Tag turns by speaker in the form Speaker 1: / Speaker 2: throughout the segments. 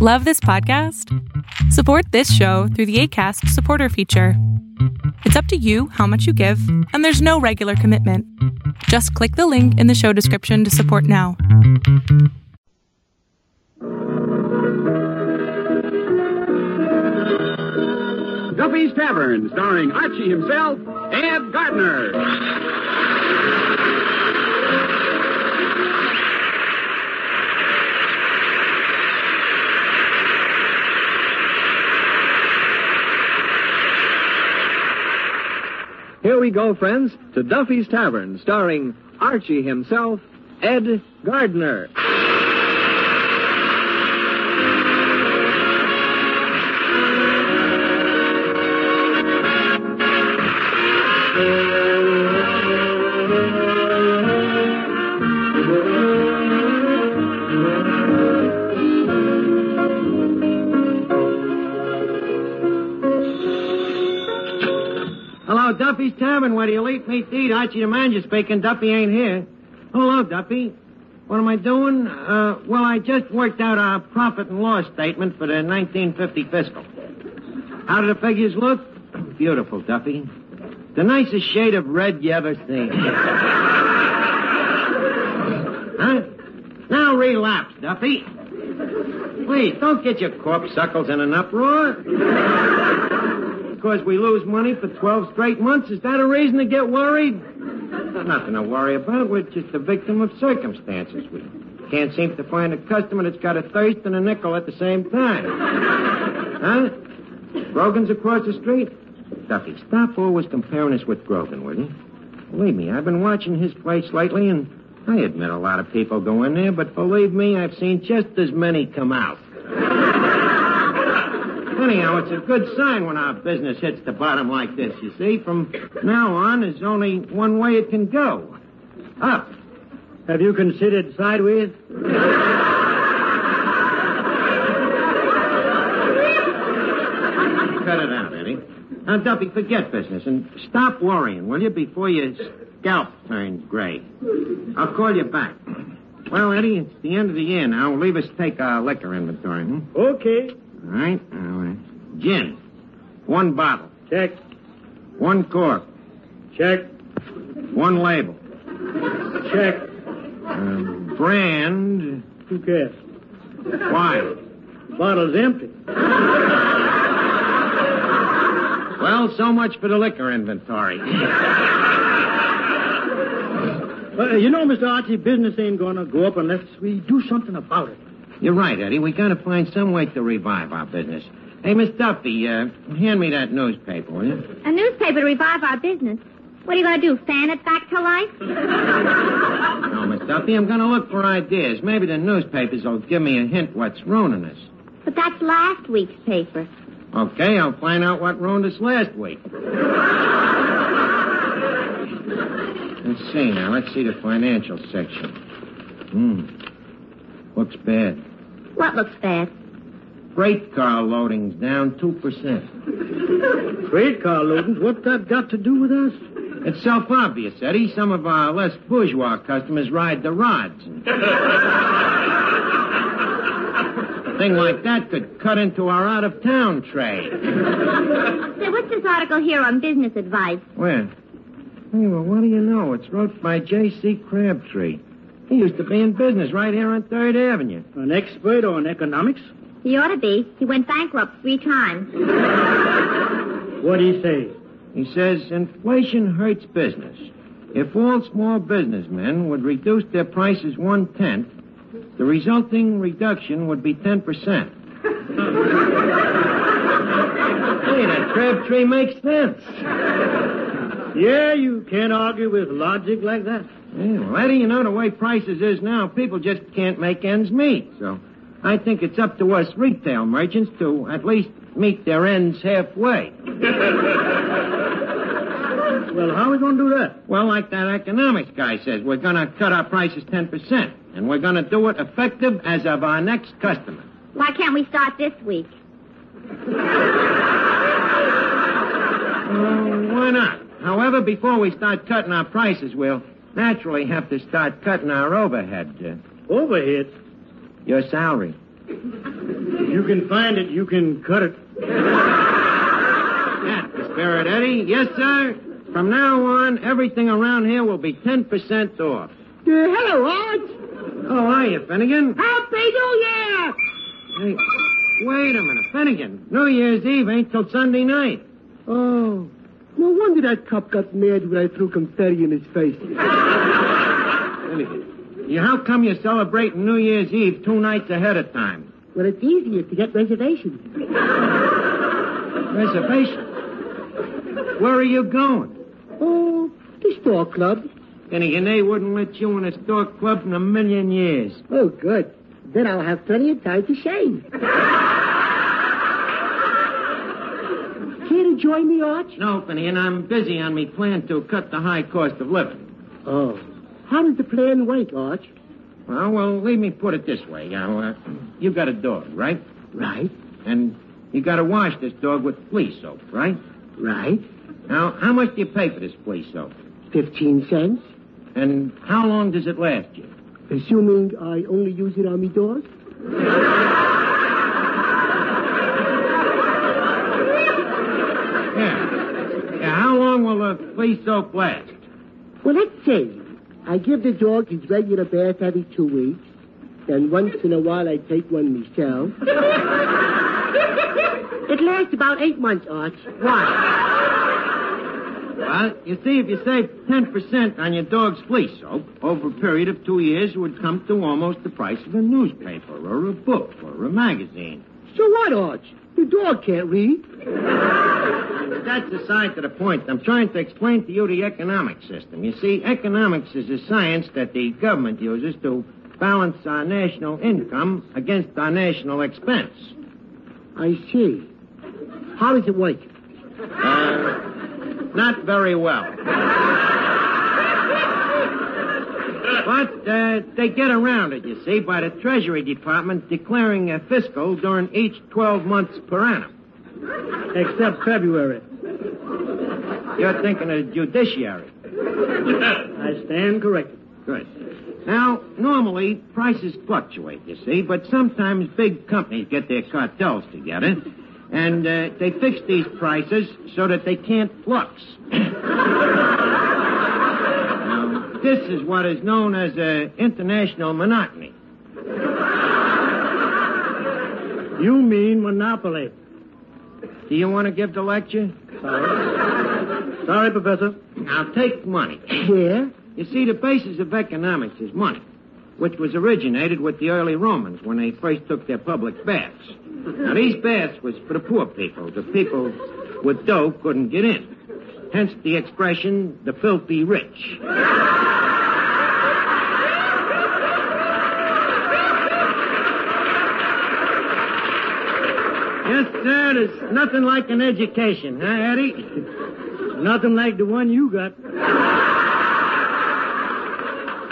Speaker 1: Love this podcast? Support this show through the ACAST supporter feature. It's up to you how much you give, and there's no regular commitment. Just click the link in the show description to support now.
Speaker 2: Duffy's Tavern, starring Archie himself, Ed Gardner.
Speaker 3: Here we go, friends, to Duffy's Tavern, starring Archie himself, Ed Gardner.
Speaker 4: Do you leave me eat? Archie the manager speaking. Duffy ain't here. Hello, Duffy. What am I doing? Uh, well, I just worked out our profit and loss statement for the 1950 fiscal. How do the figures look? Beautiful, Duffy. The nicest shade of red you ever seen. huh? Now relapse, Duffy. Please, don't get your corpuscles in an uproar. Because we lose money for 12 straight months, is that a reason to get worried? Nothing to worry about. We're just a victim of circumstances. We can't seem to find a customer that's got a thirst and a nickel at the same time. Huh? Grogan's across the street? Duffy, stop always comparing us with Grogan, will you? Believe me, I've been watching his place lately, and I admit a lot of people go in there, but believe me, I've seen just as many come out. Anyhow, it's a good sign when our business hits the bottom like this, you see. From now on, there's only one way it can go. Up.
Speaker 5: Have you considered sideways?
Speaker 4: Cut it out, Eddie. Now, Duffy, forget business and stop worrying, will you, before your scalp turns gray. I'll call you back. Well, Eddie, it's the end of the year now. Leave us take our liquor inventory, hmm?
Speaker 5: Okay.
Speaker 4: All right. Uh, gin. One bottle.
Speaker 5: Check.
Speaker 4: One cork.
Speaker 5: Check.
Speaker 4: One label.
Speaker 5: Check.
Speaker 4: Um, brand.
Speaker 5: Who cares?
Speaker 4: Why?
Speaker 5: Bottle's empty.
Speaker 4: Well, so much for the liquor inventory.
Speaker 5: Uh, you know, Mr. Archie, business ain't gonna go up unless we do something about it.
Speaker 4: You're right, Eddie. We gotta find some way to revive our business. Hey, Miss Duffy, uh, hand me that newspaper, will you?
Speaker 6: A newspaper to revive our business. What are you going to do, fan it back to life?
Speaker 4: No, Miss Duffy, I'm gonna look for ideas. Maybe the newspapers will give me a hint what's ruining us.
Speaker 6: But that's last week's paper.
Speaker 4: Okay, I'll find out what ruined us last week. Let's see now. Let's see the financial section. Hmm. Looks bad.
Speaker 6: What looks bad?
Speaker 4: Freight car loading's down 2%.
Speaker 5: Freight car loadings, what's that got to do with us?
Speaker 4: It's self-obvious, Eddie. Some of our less bourgeois customers ride the rods. A thing like that could cut into our out-of-town trade.
Speaker 6: Say, what's this article here on business advice?
Speaker 4: Where? Hey, well, what do you know? It's wrote by J.C. Crabtree. He used to be in business right here on Third Avenue.
Speaker 5: An expert on economics?
Speaker 6: He ought to be. He went bankrupt three times.
Speaker 5: What'd he say?
Speaker 4: He says inflation hurts business. If all small businessmen would reduce their prices one tenth, the resulting reduction would be ten percent. hey, that Crabtree makes sense.
Speaker 5: Yeah, you can't argue with logic like that.
Speaker 4: Yeah, well, Eddie, you know the way prices is now, people just can't make ends meet. So I think it's up to us retail merchants to at least meet their ends halfway.
Speaker 5: Well, how are we going to do that?
Speaker 4: Well, like that economics guy says, we're going to cut our prices 10%, and we're going to do it effective as of our next customer.
Speaker 6: Why can't we start this week?
Speaker 4: Well, why not? However, before we start cutting our prices, we'll naturally have to start cutting our overhead. Uh,
Speaker 5: Overhead.
Speaker 4: your salary.
Speaker 5: You can find it, you can cut it.
Speaker 4: That's the spirit, Eddie. Yes, sir. From now on, everything around here will be 10% off.
Speaker 7: hello, Arch.
Speaker 4: Oh, are you, Finnegan?
Speaker 7: Happy New Year!
Speaker 4: Hey, wait a minute, Finnegan. New Year's Eve ain't till Sunday night.
Speaker 7: Oh, no wonder that cop got mad when I threw confetti in his face.
Speaker 4: Finnegan. You, how come you're celebrating New Year's Eve two nights ahead of time?
Speaker 7: Well, it's easier to get reservations.
Speaker 4: Reservation? Where are you going?
Speaker 7: Oh, the Stork Club.
Speaker 4: Finnegan, they wouldn't let you in a Stork Club in a million years.
Speaker 7: Oh, good. Then I'll have plenty of time to shave. Join me, Arch?
Speaker 4: No, Finnegan, I'm busy on me plan to cut the high cost of living.
Speaker 7: Oh. How does the plan work, Arch?
Speaker 4: Well, well, let me put it this way. Now, uh, you got a dog, right?
Speaker 7: Right,
Speaker 4: And you got to wash this dog with flea soap, right?
Speaker 7: right.
Speaker 4: Now, how much do you pay for this flea soap?
Speaker 7: Fifteen cents.
Speaker 4: And how long does it last you?
Speaker 7: Assuming I only use it on me dog?
Speaker 4: Yeah. Yeah, how long will the uh, flea soap last?
Speaker 7: Well, let's say I give the dog his regular bath every two weeks. Then once in a while I take one myself. it lasts about eight months, Arch. Why?
Speaker 4: Well, you see, if you save 10% on your dog's flea soap, over a period of two years, it would come to almost the price of a newspaper or a book or a magazine.
Speaker 7: So what, Arch? The dog can't read.
Speaker 4: That's aside to the point. I'm trying to explain to you the economic system. You see, economics is a science that the government uses to balance our national income against our national expense.
Speaker 7: I see. How does it work?
Speaker 4: Uh, not very well. But uh, they get around it, you see, by the Treasury Department declaring a fiscal during each 12 months per annum.
Speaker 5: Except February.
Speaker 4: You're thinking of judiciary.
Speaker 5: I stand corrected.
Speaker 4: Good. Now, normally prices fluctuate, you see, but sometimes big companies get their cartels together, and uh, they fix these prices so that they can't flux. this is what is known as uh, international monotony.
Speaker 5: You mean monopoly.
Speaker 4: Do you want to give the lecture?
Speaker 5: Sorry. Sorry, Professor.
Speaker 4: Now, take money.
Speaker 7: Yeah?
Speaker 4: You see, the basis of economics is money, which was originated with the early Romans when they first took their public baths. Now, these baths was for the poor people. The people with dough couldn't get in. Hence the expression, the filthy rich. Yes, sir, there's nothing like an education, huh, Eddie?
Speaker 5: Nothing like the one you got.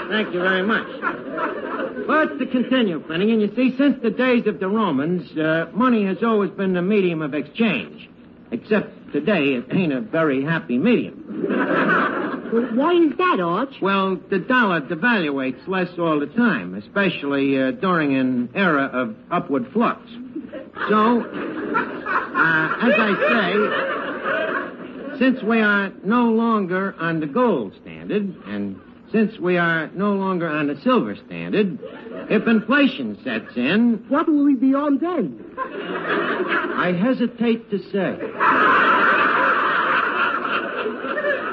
Speaker 4: Thank you very much. But to continue, Finnegan, you see, since the days of the Romans, uh, money has always been the medium of exchange. Except today, it ain't a very happy medium.
Speaker 7: Well, why is that, Arch?
Speaker 4: Well, the dollar devaluates less all the time, especially uh, during an era of upward flux. So, uh, as I say, since we are no longer on the gold standard, and since we are no longer on the silver standard, if inflation sets in,
Speaker 7: What will we be on then?
Speaker 4: I hesitate to say.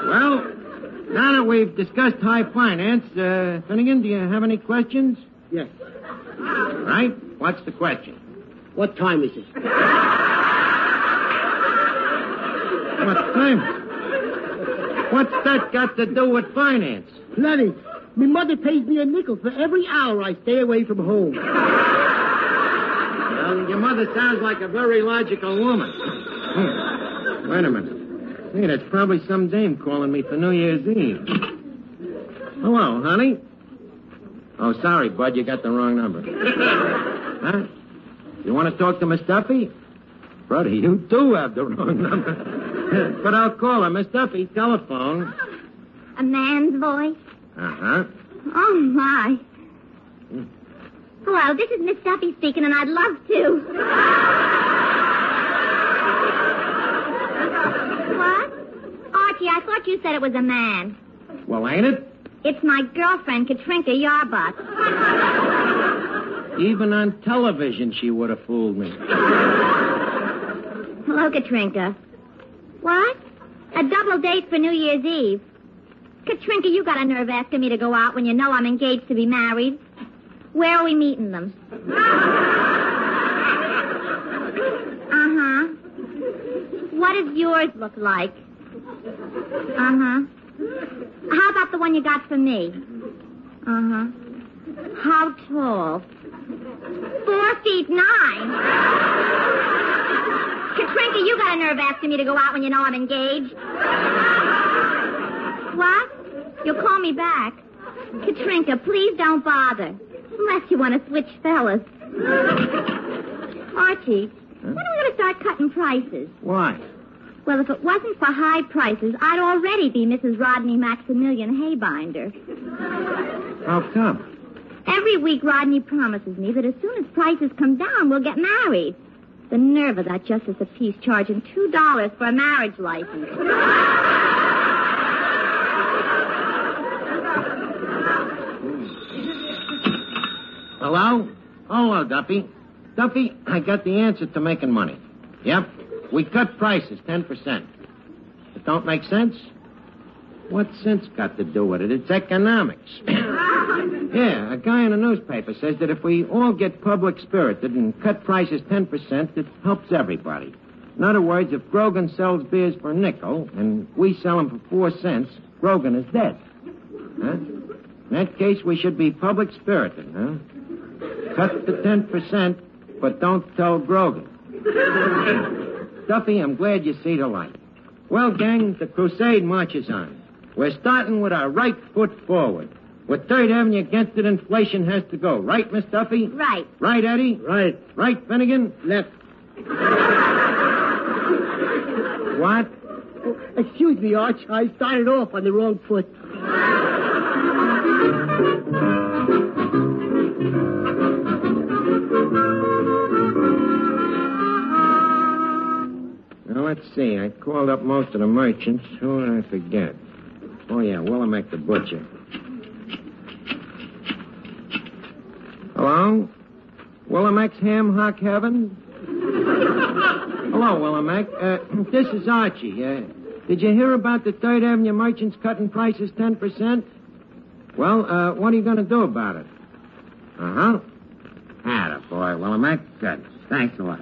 Speaker 4: Well, now that we've discussed high finance, uh, Finnegan, do you have any questions?
Speaker 7: Yes.
Speaker 4: Right? What's the question?
Speaker 7: What time is it?
Speaker 4: What time? What's that got to do with finance?
Speaker 7: Plenty. My mother pays me a nickel for every hour I stay away from home.
Speaker 4: Well, your mother sounds like a very logical woman. Hmm. Wait a minute. Hey, that's probably some dame calling me for New Year's Eve. Hello, honey. Oh, sorry, Bud, you got the wrong number. huh? You want to talk to Miss Duffy? Brother, you do have the wrong number. but I'll call her. Miss Duffy, telephone.
Speaker 6: A man's voice?
Speaker 4: Uh-huh.
Speaker 6: Oh, my. Hello, this is Miss Duffy speaking, and I'd love to. what? Archie, I thought you said it was a man.
Speaker 4: Well, ain't it?
Speaker 6: It's my girlfriend, Katrinka Yarbutz.
Speaker 4: Even on television, she would have fooled me.
Speaker 6: Hello, Katrinka. What? A double date for New Year's Eve. Katrinka, you got a nerve asking me to go out when you know I'm engaged to be married. Where are we meeting them? Uh-huh. What does yours look like? Uh-huh. How about the one you got for me? Uh-huh. How tall? Four feet nine. Katrinka, you got a nerve asking me to go out when you know I'm engaged. What? You'll call me back. Katrinka, please don't bother. Unless you want to switch fellas. Archie, Mm-hmm. when are we going to start cutting prices?
Speaker 4: Why?
Speaker 6: Well, if it wasn't for high prices, I'd already be Mrs. Rodney Maximilian Haybinder.
Speaker 4: How come?
Speaker 6: Every week, Rodney promises me that as soon as prices come down, we'll get married. The nerve of that justice of peace charging two dollars for a marriage license.
Speaker 4: Hello? Hello, Duffy. Duffy, I got the answer to making money. Yep. We cut prices 10%. It don't make sense? What sense got to do with it? It's economics. yeah, a guy in a newspaper says that if we all get public spirited and cut prices 10%, it helps everybody. In other words, if Grogan sells beers for a nickel and we sell them for four cents, Grogan is dead. Huh? In that case, we should be public spirited, huh? Cut the 10%, but don't tell Grogan. Duffy, I'm glad you see the light. Well, gang, the crusade marches on. We're starting with our right foot forward. With Third Avenue against it, inflation has to go. Right, Miss Duffy?
Speaker 6: Right.
Speaker 4: Right, Eddie?
Speaker 5: Right.
Speaker 4: Right, Finnegan?
Speaker 7: Left.
Speaker 4: What?
Speaker 7: Oh, excuse me, Arch. I started off on the wrong foot.
Speaker 4: let's see. I called up most of the merchants. Who did I forget? Oh, yeah, Willamette the butcher. Hello? Willamec's Ham Hock Heaven? Hello, Willamette. Uh, this is Archie. Uh, did you hear about the Third Avenue merchants cutting prices 10%? Well, uh, what are you going to do about it? Uh-huh. Atta boy, Willamette. Good. Thanks a lot.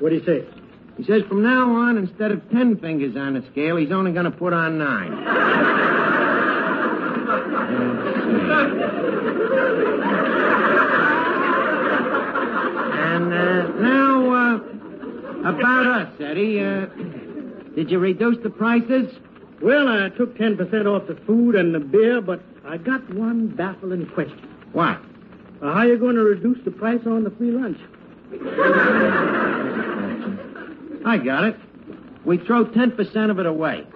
Speaker 5: What do you say?
Speaker 4: He says from now on, instead of ten fingers on the scale, he's only going to put on nine. and uh, now, uh, about us, Eddie. Uh, did you reduce the prices?
Speaker 5: Well, I took 10% off the food and the beer, but I got one baffling question.
Speaker 4: What?
Speaker 5: Uh, how are you going to reduce the price on the free lunch?
Speaker 4: I got it. We throw 10% of it away.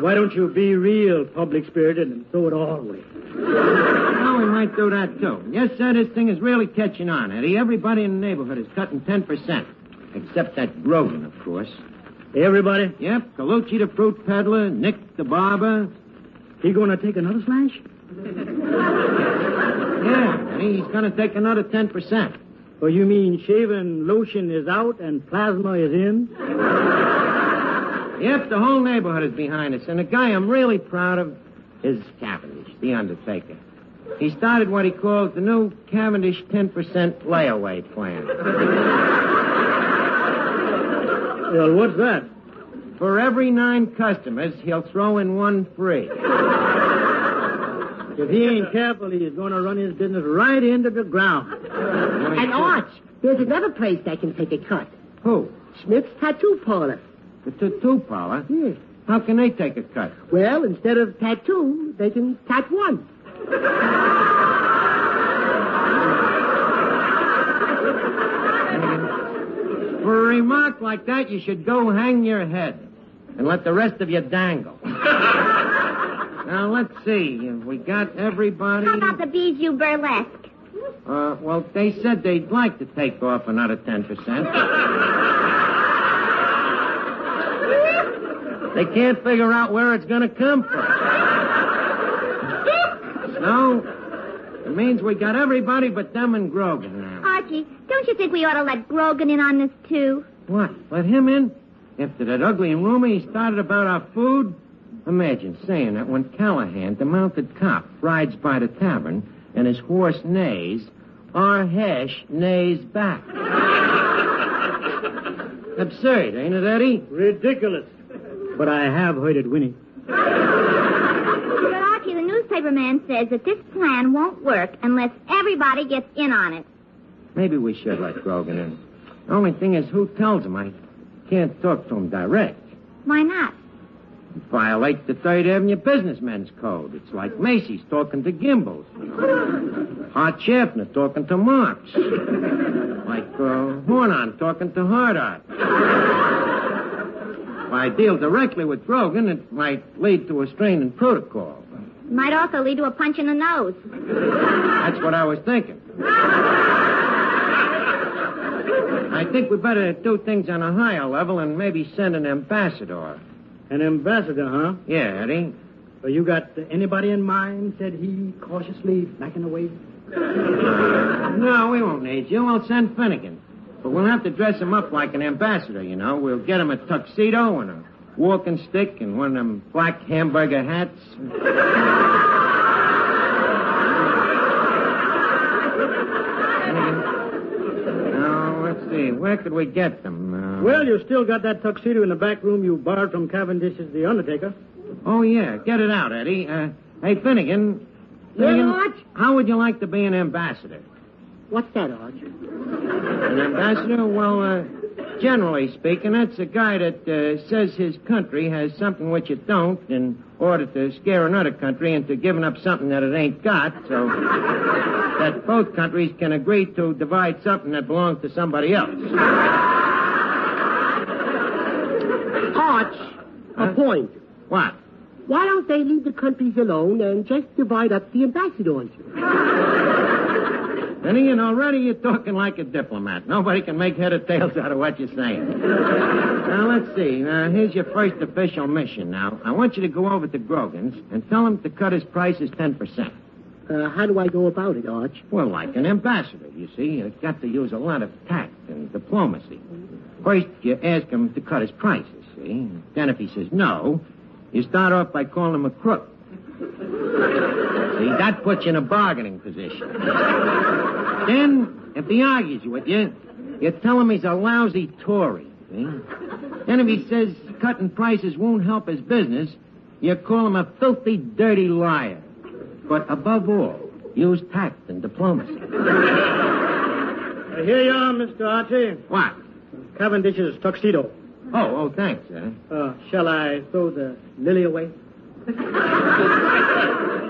Speaker 5: Why don't you be real public spirited and throw it all away?
Speaker 4: Well, we might do that, too. Yes, sir, this thing is really catching on, Eddie. Everybody in the neighborhood is cutting 10%. Except that Grogan, of course.
Speaker 5: Everybody,
Speaker 4: Yep, Galucci the fruit peddler, Nick the barber.
Speaker 5: he going to take another slash?
Speaker 4: Yeah, Eddie, he's going to take another 10%.
Speaker 5: Or you mean shaving lotion is out and plasma is in?
Speaker 4: Yep, the whole neighborhood is behind us. And the guy I'm really proud of is Cavendish, the undertaker. He started what he calls the new Cavendish 10% layaway plan.
Speaker 5: Well, what's that?
Speaker 4: For every nine customers, he'll throw in one free.
Speaker 5: If he ain't careful, he's going to run his business right into the ground.
Speaker 7: And Arch, there's another place that can take a cut.
Speaker 4: Who?
Speaker 7: Smith's Tattoo Parlor.
Speaker 4: The tattoo parlor?
Speaker 7: Yes.
Speaker 4: How can they take a cut?
Speaker 7: Well, instead of tattoo, they can tat one.
Speaker 4: For a remark like that, you should go hang your head and let the rest of you dangle. now, Now, let's see. Have we got everybody?
Speaker 6: How about the Bijou Burlesque?
Speaker 4: Uh, well, they said they'd like to take off another 10%. they can't figure out where it's going to come from. So, it means we got everybody but them and Grogan now.
Speaker 6: Archie, don't you think we ought to let Grogan in on this, too?
Speaker 4: What? Let him in? After that ugly rumor he started about our food? Imagine saying that when Callahan, the mounted cop, rides by the tavern and his horse neighs, our Hesh neighs back. Absurd, ain't it, Eddie?
Speaker 5: Ridiculous. But I have heard it winning.
Speaker 6: But Archie, the newspaper man says that this plan won't work unless everybody gets in on it.
Speaker 4: Maybe we should let Grogan in. The only thing is, who tells him? I can't talk to him direct.
Speaker 6: Why not?
Speaker 4: Violate the Third Avenue Businessmen's Code. It's like Macy's talking to Gimbels. Hart Schaffner talking to Marx. Like uh, Hornon talking to Hardart. If I deal directly with Grogan, it might lead to a strain in protocol.
Speaker 6: Might also lead to a punch in the nose.
Speaker 4: That's what I was thinking. I think we better do things on a higher level and maybe send an ambassador.
Speaker 5: An ambassador, huh?
Speaker 4: Yeah, Eddie.
Speaker 5: Well, you got anybody in mind? Said he, cautiously backing away.
Speaker 4: No, we won't need you. We'll send Finnegan. But we'll have to dress him up like an ambassador, you know. We'll get him a tuxedo and a walking stick and one of them black hamburger hats. Now, let's see. Where could we get them? Uh,
Speaker 5: Well, you still got that tuxedo in the back room you borrowed from Cavendish's The Undertaker.
Speaker 4: Oh, yeah. Get it out, Eddie. Uh, hey, Finnegan. Finnegan,
Speaker 7: Arch?
Speaker 4: how would you like to be an ambassador?
Speaker 7: What's that, Arch?
Speaker 4: An ambassador? Well, uh, generally speaking, that's a guy that uh, says his country has something which it don't in order to scare another country into giving up something that it ain't got, so that both countries can agree to divide something that belongs to somebody else.
Speaker 7: Arch,
Speaker 4: Huh?
Speaker 7: a point.
Speaker 4: What?
Speaker 7: Why don't they leave the countries alone and just divide up the ambassadors?
Speaker 4: Finnegan, already you're talking like a diplomat. Nobody can make head or tails out of what you're saying. now, let's see. Uh, here's your first official mission now. I want you to go over to Grogan's and tell him to cut his prices 10%.
Speaker 7: Uh, how do I go about it, Arch?
Speaker 4: Well, like an ambassador, you see. You've got to use a lot of tact and diplomacy. First, you ask him to cut his prices, if he says no, you start off by calling him a crook. see, that puts you in a bargaining position. then, if he argues with you, you tell him he's a lousy Tory, see? Then if he says cutting prices won't help his business, you call him a filthy, dirty liar. But above all, use tact and diplomacy.
Speaker 5: Uh, here you are, Mr. Archie.
Speaker 4: What?
Speaker 5: Cavendish's tuxedo.
Speaker 4: Oh, oh, thanks, sir.
Speaker 5: Uh, shall I throw the lily away?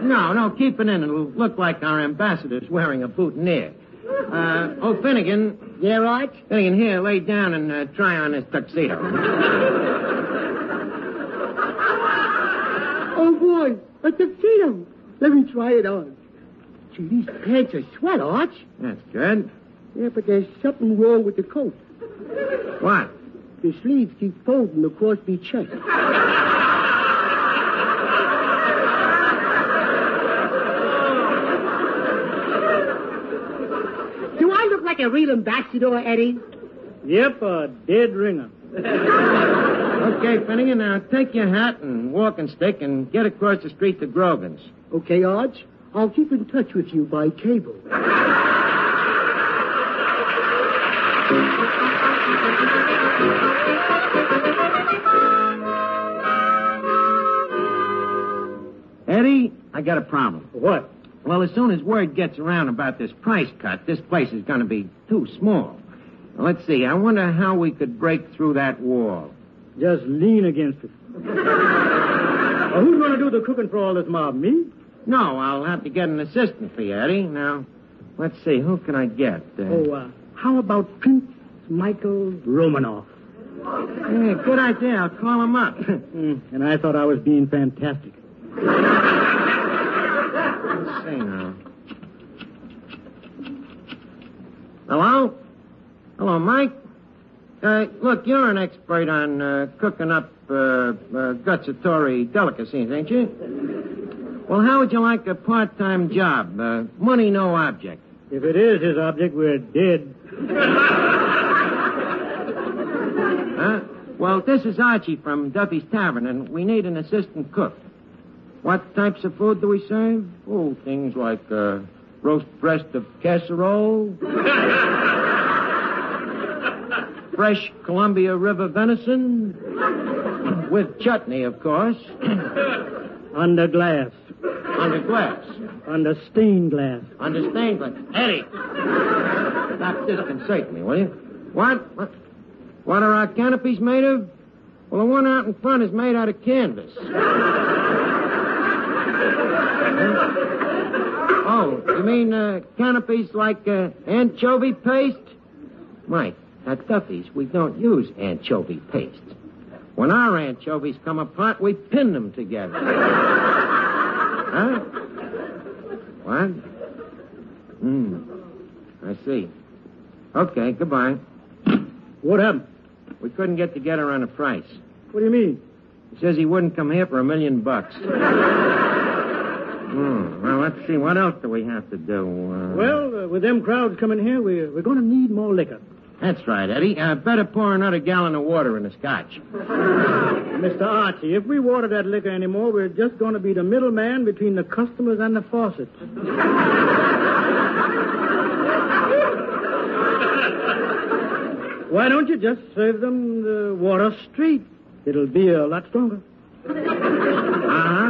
Speaker 4: No, no, keep it in. It'll look like our ambassador's wearing a boutonniere. Uh, oh, Finnegan.
Speaker 7: Yeah, right?
Speaker 4: Finnegan, here, lay down and uh, try on this tuxedo.
Speaker 7: Oh, boy, a tuxedo. Let me try it on. Gee, these pants are swell, Arch.
Speaker 4: That's good.
Speaker 7: Yeah, but there's something wrong with the coat.
Speaker 4: What?
Speaker 7: The sleeves keep folding across me chest. Do I look like a real ambassador, Eddie?
Speaker 5: Yep, a dead ringer.
Speaker 4: Okay, Finnegan, now take your hat and walking stick and get across the street to Grogan's.
Speaker 7: Okay, Arch. I'll keep in touch with you by cable.
Speaker 4: I got a problem.
Speaker 5: What?
Speaker 4: Well, as soon as word gets around about this price cut, this place is going to be too small. Now, let's see. I wonder how we could break through that wall.
Speaker 5: Just lean against it. Well, who's going to do the cooking for all this mob? Me?
Speaker 4: No, I'll have to get an assistant for you, Eddie. Now, let's see. Who can I get? Uh,
Speaker 5: Oh, uh, how about Prince Michael Romanoff?
Speaker 4: yeah, good idea. I'll call him up.
Speaker 5: Hmm, and I thought I was being fantastic.
Speaker 4: Let's see now. Hello? Hello, Mike? Uh, look, you're an expert on uh, cooking up uh, uh, gustatory delicacies, ain't you? Well, how would you like a part-time job? Uh, money no object.
Speaker 5: If it is his object, we're dead.
Speaker 4: Huh? Well, this is Archie from Duffy's Tavern, and we need an assistant cook. What types of food do we serve? Oh, things like uh, roast breast of casserole, fresh Columbia River venison, with chutney, of course,
Speaker 5: Under glass.
Speaker 4: under glass.
Speaker 5: Under stained glass.
Speaker 4: Under stained glass. Eddie! Stop disconcerting me, will you? What? What? What are our canopies made of? Well, the one out in front is made out of canvas. oh, you mean uh, canopies like uh, anchovy paste? Mike, at Duffy's, we don't use anchovy paste. When our anchovies come apart, we pin them together. huh? What? Hmm. I see. Okay, goodbye.
Speaker 5: What happened?
Speaker 4: We couldn't get together on a price.
Speaker 5: What do you mean?
Speaker 4: He says he wouldn't come here for a million bucks. Hmm. Well, let's see. What else do we have to do? Uh,
Speaker 5: Well, uh, with them crowds coming here, we're, we're going to need more liquor.
Speaker 4: that's right, Eddie. Uh, better pour another gallon of water in the scotch.
Speaker 5: Mr. Archie, if we water that liquor anymore, we're just going to be the middleman between the customers and the faucets. Why don't you just serve them the water straight? It'll be a lot stronger.
Speaker 4: Uh huh.
Speaker 6: Archie, I'd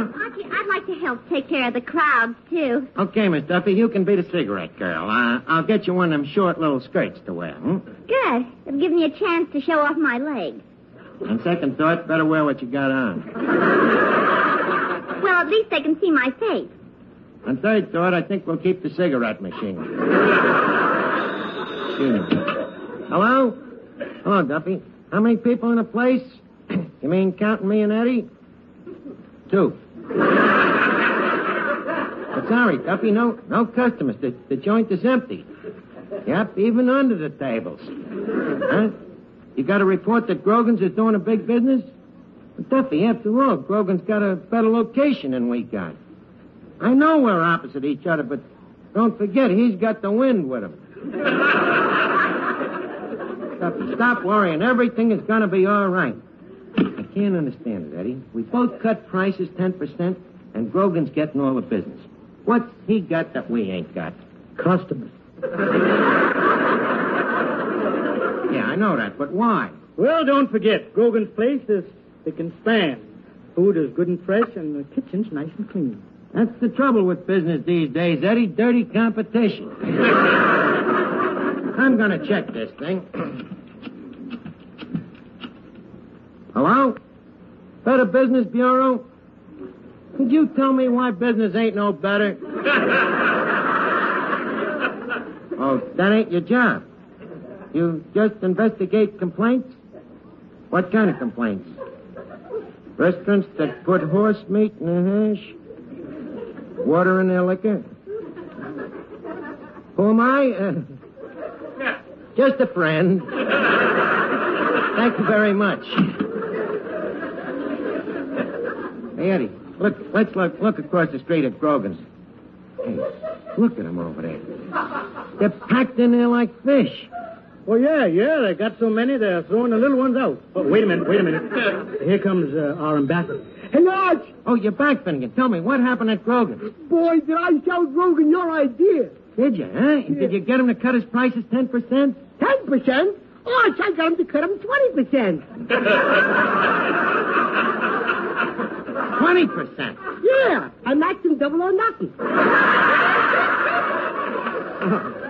Speaker 6: like to help take care of the crowds, too.
Speaker 4: Okay, Miss Duffy, you can be the cigarette girl. Uh, I'll get you one of them short little skirts to wear. Hmm?
Speaker 6: Good. It'll give me a chance to show off my legs.
Speaker 4: On second thought, better wear what you got on.
Speaker 6: Well, at least they can see my face.
Speaker 4: On third thought, I think we'll keep the cigarette machine. Hello? Hello, Duffy. How many people in the place? you mean counting me and Eddie? Two. But sorry, Duffy, no no customers. The, the joint is empty. Yep, even under the tables. Huh? You got a report that Grogan's is doing a big business? Duffy, after all, Grogan's got a better location than we got. I know we're opposite each other, but don't forget, he's got the wind with him. Duffy, stop worrying. Everything is going to be all right. I can't understand it, Eddie. We both cut prices 10%, and Grogan's getting all the business. What's he got that we ain't got?
Speaker 5: Customers.
Speaker 4: Yeah, I know that, but why?
Speaker 5: Well, don't forget, Grogan's place is spick and span. Food is good and fresh, and the kitchen's nice and clean.
Speaker 4: That's the trouble with business these days, Eddie. Dirty competition. I'm to check this thing. Hello? Better Business Bureau? Could you tell me why business ain't no better? oh, that ain't your job. You just investigate complaints? What kind of complaints? Restaurants that put horse meat in their hash? Water in their liquor? Who am I? Uh, just a friend. Thank you very much. Hey, Eddie, look, let's look, look across the street at Grogan's. Hey, look at them over there. They're packed in there like fish.
Speaker 5: Oh, yeah, yeah, they got so many, they're throwing the little ones out. Oh, wait a minute, wait a minute. Here comes uh, our ambassador.
Speaker 7: Hey, Arch!
Speaker 4: Oh, you're back, Finnegan. Tell me, what happened at Grogan's?
Speaker 7: Boy, did I sell Grogan your idea.
Speaker 4: Did you, huh? Did you get him to cut his prices 10%?
Speaker 7: 10%? Arch, I got him to cut them 20%.
Speaker 4: 20%.
Speaker 7: Yeah, I'm him double or nothing.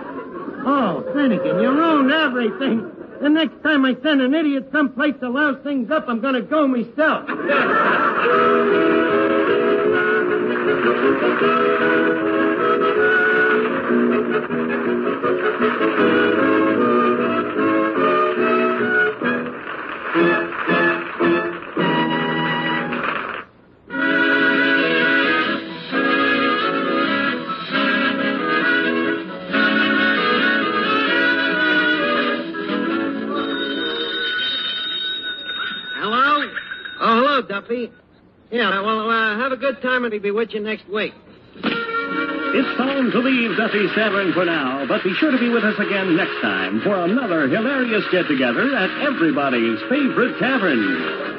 Speaker 4: Oh, Finnegan, you ruined everything. The next time I send an idiot someplace to louse things up, I'm going to go myself. Duffy. Yeah, well, uh, have a good time and be with you next week.
Speaker 2: It's time to leave Duffy's Tavern for now, but be sure to be with us again next time for another hilarious get together at everybody's favorite tavern.